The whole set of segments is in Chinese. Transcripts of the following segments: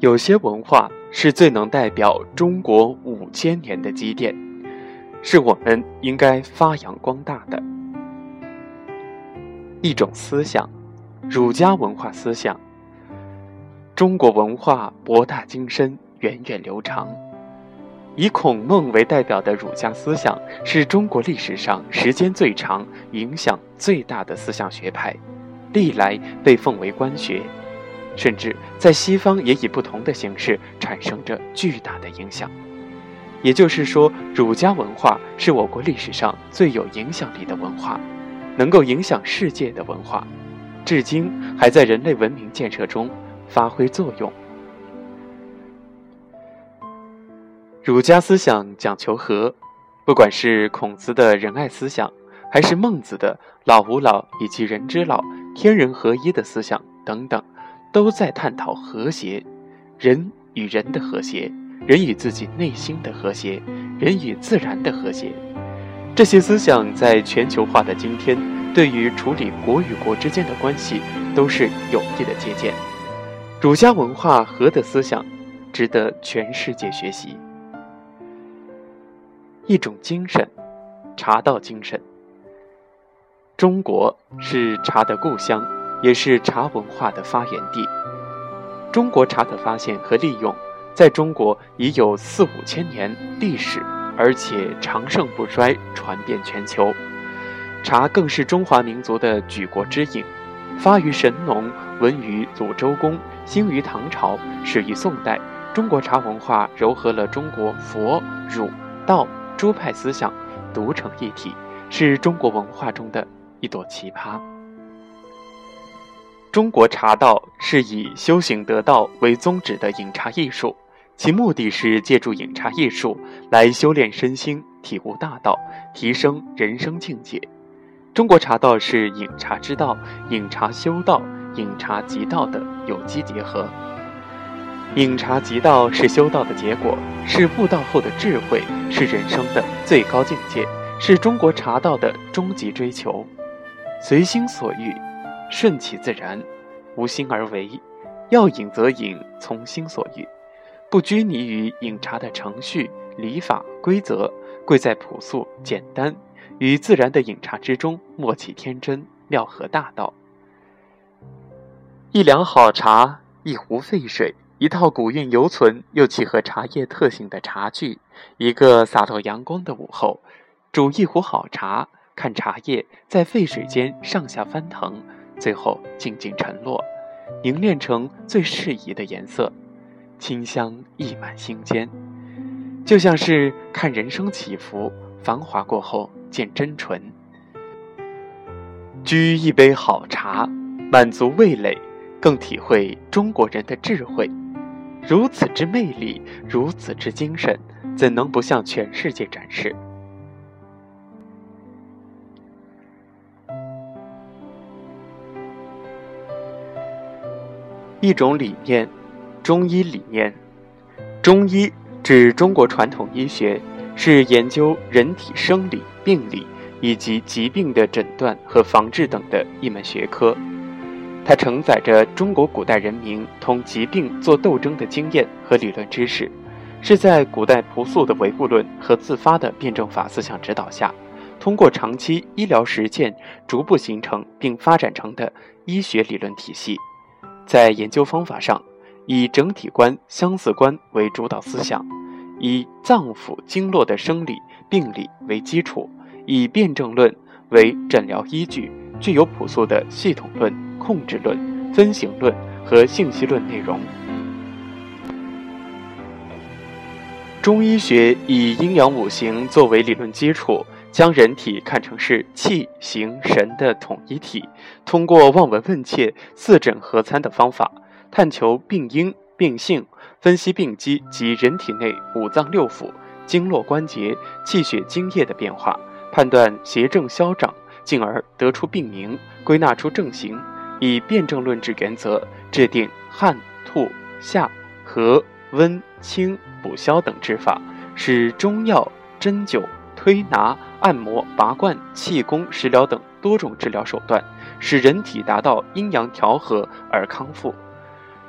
有些文化是最能代表中国五千年的积淀，是我们应该发扬光大的一种思想——儒家文化思想。中国文化博大精深，源远流长。以孔孟为代表的儒家思想，是中国历史上时间最长、影响最大的思想学派，历来被奉为官学。甚至在西方也以不同的形式产生着巨大的影响。也就是说，儒家文化是我国历史上最有影响力的文化，能够影响世界的文化，至今还在人类文明建设中发挥作用。儒家思想讲求和，不管是孔子的仁爱思想，还是孟子的老吾老以及人之老、天人合一的思想等等。都在探讨和谐，人与人的和谐，人与自己内心的和谐，人与自然的和谐。这些思想在全球化的今天，对于处理国与国之间的关系都是有益的借鉴。儒家文化和的思想，值得全世界学习。一种精神，茶道精神。中国是茶的故乡。也是茶文化的发源地。中国茶的发现和利用，在中国已有四五千年历史，而且长盛不衰，传遍全球。茶更是中华民族的举国之饮，发于神农，闻于祖周公，兴于唐朝，始于宋代。中国茶文化糅合了中国佛、儒、道诸派思想，独成一体，是中国文化中的一朵奇葩。中国茶道是以修行得道为宗旨的饮茶艺术，其目的是借助饮茶艺术来修炼身心、体悟大道、提升人生境界。中国茶道是饮茶之道、饮茶修道、饮茶即道的有机结合。饮茶即道是修道的结果，是悟道后的智慧，是人生的最高境界，是中国茶道的终极追求。随心所欲。顺其自然，无心而为，要饮则饮，从心所欲，不拘泥于饮茶的程序、礼法、规则，贵在朴素简单，与自然的饮茶之中，默契天真，妙合大道。一两好茶，一壶沸水，一套古韵犹存又契合茶叶特性的茶具，一个洒落阳光的午后，煮一壶好茶，看茶叶在沸水间上下翻腾。最后静静沉落，凝练成最适宜的颜色，清香溢满心间，就像是看人生起伏，繁华过后见真纯。掬一杯好茶，满足味蕾，更体会中国人的智慧。如此之魅力，如此之精神，怎能不向全世界展示？一种理念，中医理念。中医指中国传统医学，是研究人体生理、病理以及疾病的诊断和防治等的一门学科。它承载着中国古代人民同疾病做斗争的经验和理论知识，是在古代朴素的唯物论和自发的辩证法思想指导下，通过长期医疗实践逐步形成并发展成的医学理论体系。在研究方法上，以整体观、相似观为主导思想，以脏腑经络的生理病理为基础，以辩证论为诊疗依据，具有朴素的系统论、控制论、分型论和信息论内容。中医学以阴阳五行作为理论基础。将人体看成是气、形、神的统一体，通过望闻问切、四诊合参的方法，探求病因、病性，分析病机及人体内五脏六腑、经络关节、气血津液的变化，判断邪正消长，进而得出病名，归纳出症型，以辩证论治原则制定汗、吐、下、和、温、清、补消等治法，使中药、针灸。推拿、按摩、拔罐、气功、食疗等多种治疗手段，使人体达到阴阳调和而康复。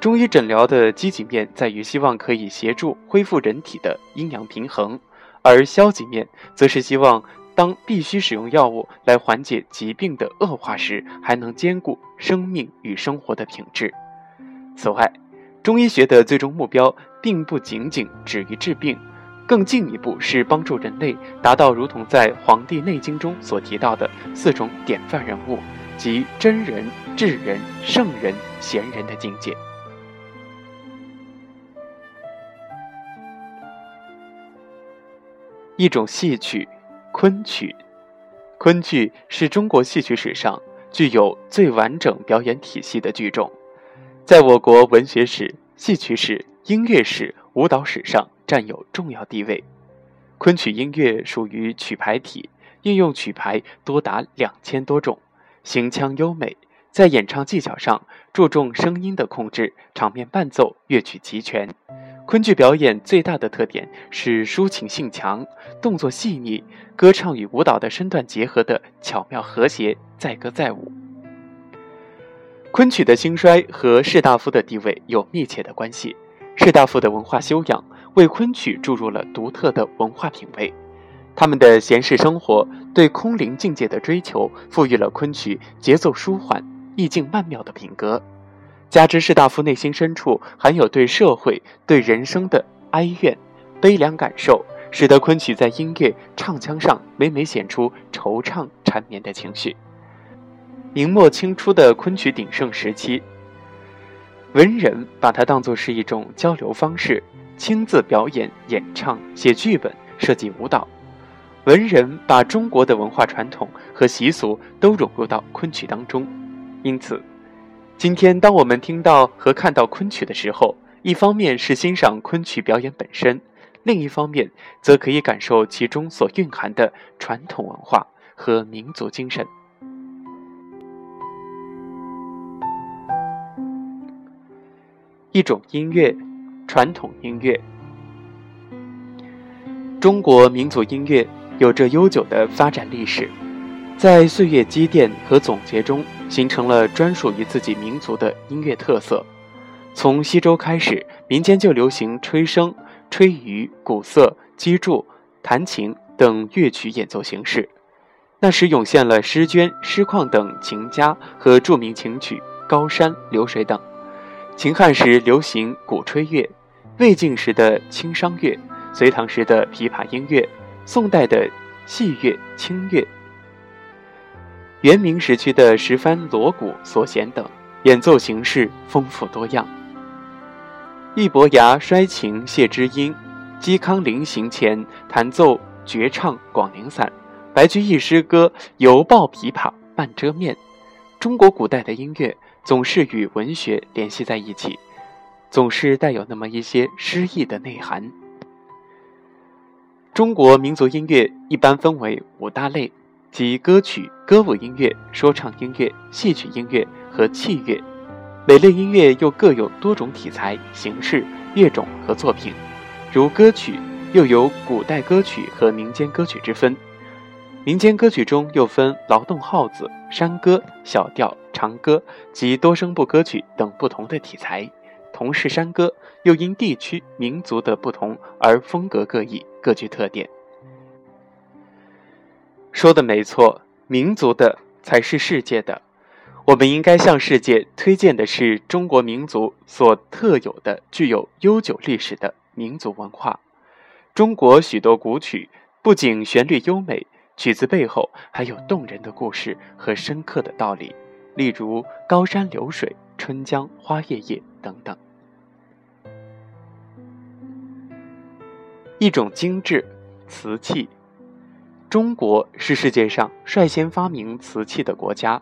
中医诊疗的积极面在于希望可以协助恢复人体的阴阳平衡，而消极面则是希望当必须使用药物来缓解疾病的恶化时，还能兼顾生命与生活的品质。此外，中医学的最终目标并不仅仅止于治病，更进一步是帮助人类达到如同在《黄帝内经》中所提到的四种典范人物，即真人、智人、圣人、贤人的境界。一种戏曲，昆曲。昆剧是中国戏曲史上具有最完整表演体系的剧种，在我国文学史、戏曲史、音乐史、舞蹈史上占有重要地位。昆曲音乐属于曲牌体，运用曲牌多达两千多种，行腔优美，在演唱技巧上注重声音的控制，场面伴奏乐曲齐全。昆剧表演最大的特点是抒情性强，动作细腻，歌唱与舞蹈的身段结合的巧妙和谐，载歌载舞。昆曲的兴衰和士大夫的地位有密切的关系。士大夫的文化修养为昆曲注入了独特的文化品味，他们的闲适生活对空灵境界的追求，赋予了昆曲节奏舒缓、意境曼妙的品格。加之士大夫内心深处含有对社会、对人生的哀怨、悲凉感受，使得昆曲在音乐唱腔上每每显出惆怅缠绵的情绪。明末清初的昆曲鼎盛时期，文人把它当作是一种交流方式，亲自表演、演唱、写剧本、设计舞蹈。文人把中国的文化传统和习俗都融入到昆曲当中，因此。今天，当我们听到和看到昆曲的时候，一方面是欣赏昆曲表演本身，另一方面则可以感受其中所蕴含的传统文化和民族精神。一种音乐，传统音乐。中国民族音乐有着悠久的发展历史，在岁月积淀和总结中。形成了专属于自己民族的音乐特色。从西周开始，民间就流行吹笙、吹竽、鼓瑟、击筑、弹琴等乐曲演奏形式。那时涌现了诗娟、诗况等琴家和著名琴曲《高山流水》等。秦汉时流行鼓吹乐，魏晋时的清商乐，隋唐时的琵琶音乐，宋代的戏乐、清乐。元明时期的十番锣鼓、锁弦等演奏形式丰富多样。俞伯牙摔琴谢知音，嵇康临行前弹奏绝唱《广陵散》，白居易诗歌犹抱琵琶半遮面。中国古代的音乐总是与文学联系在一起，总是带有那么一些诗意的内涵。中国民族音乐一般分为五大类。即歌曲、歌舞音乐、说唱音乐、戏曲音乐和器乐，每类音乐又各有多种题材、形式、乐种和作品。如歌曲，又有古代歌曲和民间歌曲之分。民间歌曲中又分劳动号子、山歌、小调、长歌及多声部歌曲等不同的题材。同是山歌，又因地区、民族的不同而风格各异，各具特点。说的没错，民族的才是世界的。我们应该向世界推荐的是中国民族所特有的、具有悠久历史的民族文化。中国许多古曲不仅旋律优美，曲子背后还有动人的故事和深刻的道理，例如《高山流水》《春江花月夜》等等。一种精致瓷器。中国是世界上率先发明瓷器的国家，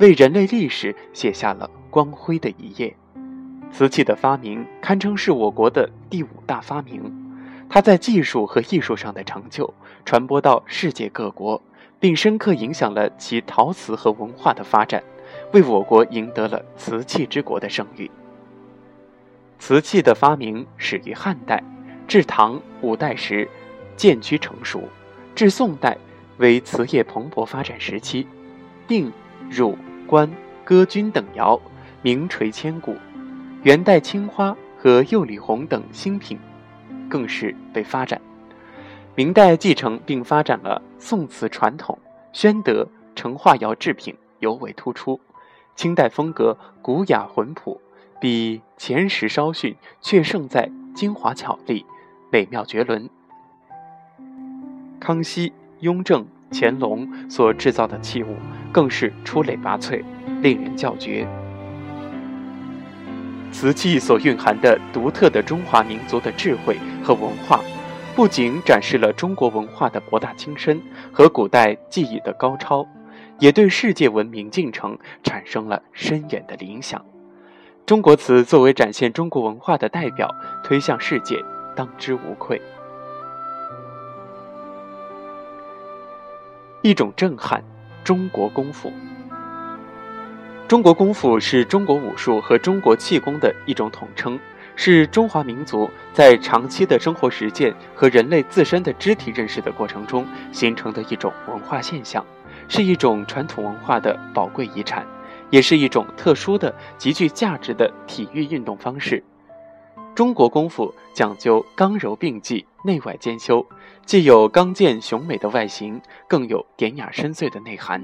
为人类历史写下了光辉的一页。瓷器的发明堪称是我国的第五大发明，它在技术和艺术上的成就传播到世界各国，并深刻影响了其陶瓷和文化的发展，为我国赢得了“瓷器之国”的声誉。瓷器的发明始于汉代，至唐五代时渐趋成熟。至宋代为瓷业蓬勃发展时期，定、汝、官、歌、军等窑名垂千古。元代青花和釉里红等新品更是被发展。明代继承并发展了宋瓷传统，宣德成化窑制品尤为突出。清代风格古雅浑朴，比前时稍逊，却胜在精华巧丽，美妙绝伦。康熙、雍正、乾隆所制造的器物更是出类拔萃，令人叫绝。瓷器所蕴含的独特的中华民族的智慧和文化，不仅展示了中国文化的博大精深和古代技艺的高超，也对世界文明进程产生了深远的影响。中国瓷作为展现中国文化的代表，推向世界，当之无愧。一种震撼，中国功夫。中国功夫是中国武术和中国气功的一种统称，是中华民族在长期的生活实践和人类自身的肢体认识的过程中形成的一种文化现象，是一种传统文化的宝贵遗产，也是一种特殊的、极具价值的体育运动方式。中国功夫讲究刚柔并济、内外兼修，既有刚健雄美的外形，更有典雅深邃的内涵。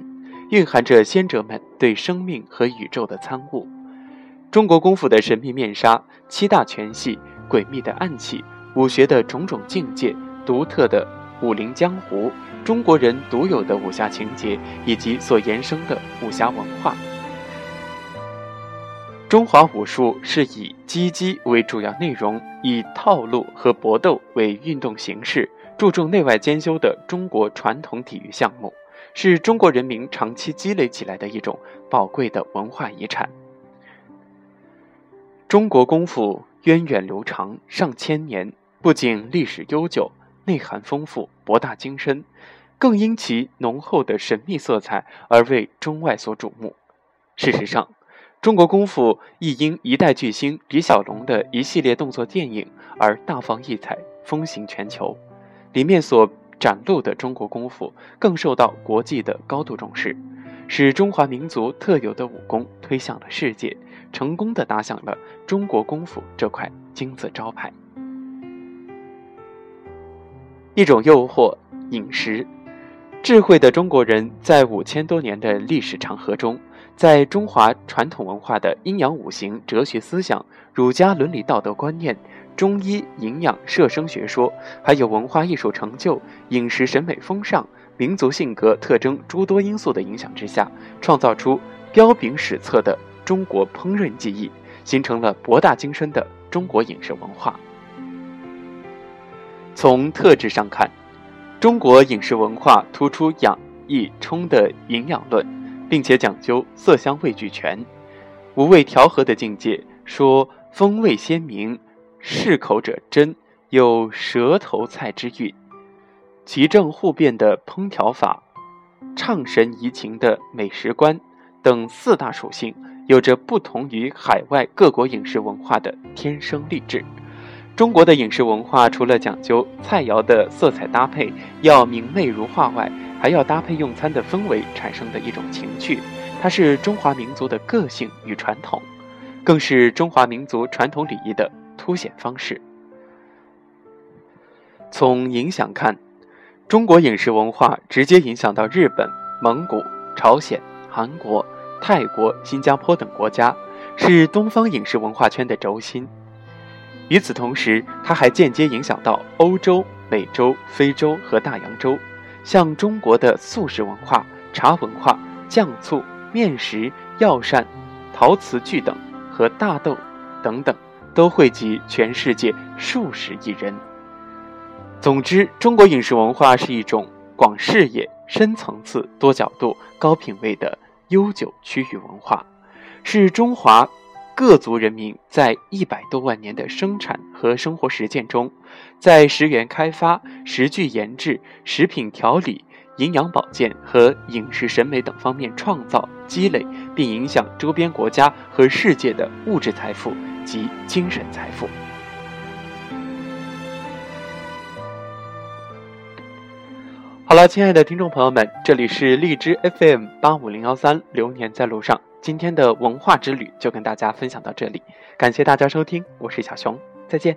蕴含着先哲们对生命和宇宙的参悟。中国功夫的神秘面纱、七大拳系、诡秘的暗器、武学的种种境界、独特的武林江湖、中国人独有的武侠情节以及所衍生的武侠文化。中华武术是以击击为主要内容，以套路和搏斗为运动形式，注重内外兼修的中国传统体育项目。是中国人民长期积累起来的一种宝贵的文化遗产。中国功夫源远流长，上千年，不仅历史悠久、内涵丰富、博大精深，更因其浓厚的神秘色彩而为中外所瞩目。事实上，中国功夫亦因一代巨星李小龙的一系列动作电影而大放异彩，风行全球。里面所展露的中国功夫更受到国际的高度重视，使中华民族特有的武功推向了世界，成功的打响了中国功夫这块金字招牌。一种诱惑，饮食。智慧的中国人在五千多年的历史长河中，在中华传统文化的阴阳五行哲学思想、儒家伦理道德观念。中医营养摄生学说，还有文化艺术成就、饮食审美风尚、民族性格特征诸多因素的影响之下，创造出彪炳史册的中国烹饪技艺，形成了博大精深的中国饮食文化。从特质上看，中国饮食文化突出养益充的营养论，并且讲究色香味俱全、五味调和的境界，说风味鲜明。适口者真，有舌头菜之韵；奇正互变的烹调法，畅神怡情的美食观等四大属性，有着不同于海外各国饮食文化的天生丽质。中国的饮食文化除了讲究菜肴的色彩搭配要明媚如画外，还要搭配用餐的氛围产生的一种情趣。它是中华民族的个性与传统，更是中华民族传统礼仪的。凸显方式。从影响看，中国饮食文化直接影响到日本、蒙古、朝鲜、韩国、泰国、新加坡等国家，是东方饮食文化圈的轴心。与此同时，它还间接影响到欧洲、美洲、非洲和大洋洲，像中国的素食文化、茶文化、酱醋、面食、药膳、陶瓷具等和大豆等等。都汇集全世界数十亿人。总之，中国饮食文化是一种广视野、深层次、多角度、高品位的悠久区域文化，是中华各族人民在一百多万年的生产和生活实践中，在食源开发、食具研制、食品调理、营养保健和饮食审美等方面创造、积累并影响周边国家和世界的物质财富。及精神财富。好了，亲爱的听众朋友们，这里是荔枝 FM 八五零幺三，流年在路上，今天的文化之旅就跟大家分享到这里，感谢大家收听，我是小熊，再见。